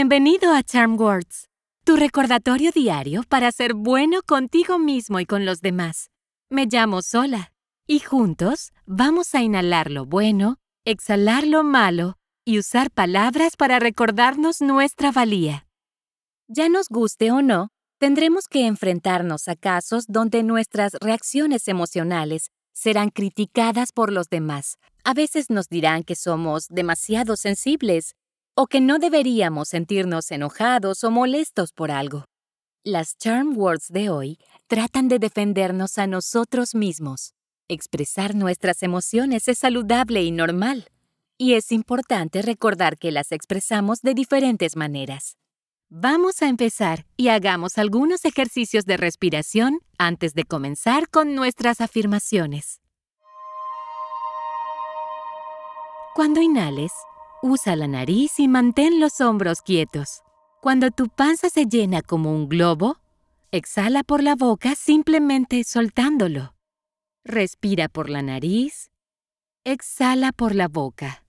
Bienvenido a Charm Words, tu recordatorio diario para ser bueno contigo mismo y con los demás. Me llamo Sola y juntos vamos a inhalar lo bueno, exhalar lo malo y usar palabras para recordarnos nuestra valía. Ya nos guste o no, tendremos que enfrentarnos a casos donde nuestras reacciones emocionales serán criticadas por los demás. A veces nos dirán que somos demasiado sensibles o que no deberíamos sentirnos enojados o molestos por algo. Las charm words de hoy tratan de defendernos a nosotros mismos. Expresar nuestras emociones es saludable y normal, y es importante recordar que las expresamos de diferentes maneras. Vamos a empezar y hagamos algunos ejercicios de respiración antes de comenzar con nuestras afirmaciones. Cuando inhales, Usa la nariz y mantén los hombros quietos. Cuando tu panza se llena como un globo, exhala por la boca simplemente soltándolo. Respira por la nariz. Exhala por la boca.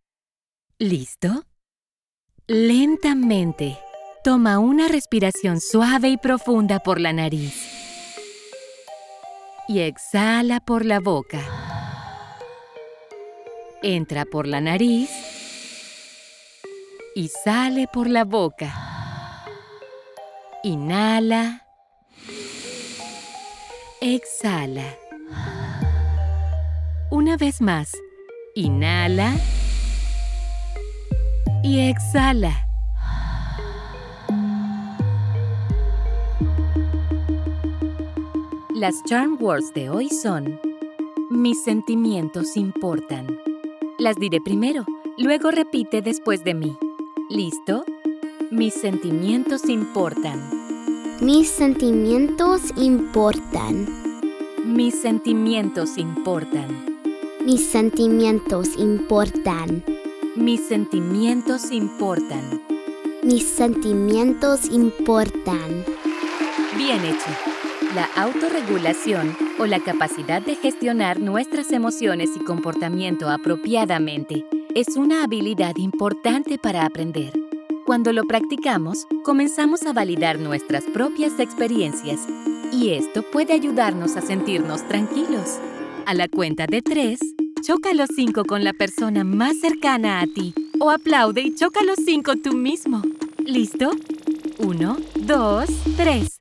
¿Listo? Lentamente, toma una respiración suave y profunda por la nariz. Y exhala por la boca. Entra por la nariz y sale por la boca. Inhala. Exhala. Una vez más. Inhala. Y exhala. Las charm words de hoy son Mis sentimientos importan. Las diré primero, luego repite después de mí. ¿Listo? Mis sentimientos importan. Mis sentimientos importan. Mis sentimientos importan. Mis sentimientos importan. Mis sentimientos importan. Mis sentimientos importan. Bien hecho. La autorregulación o la capacidad de gestionar nuestras emociones y comportamiento apropiadamente es una habilidad importante para aprender. Cuando lo practicamos, comenzamos a validar nuestras propias experiencias y esto puede ayudarnos a sentirnos tranquilos. A la cuenta de tres, choca los cinco con la persona más cercana a ti o aplaude y choca los cinco tú mismo. ¿Listo? Uno, dos, tres.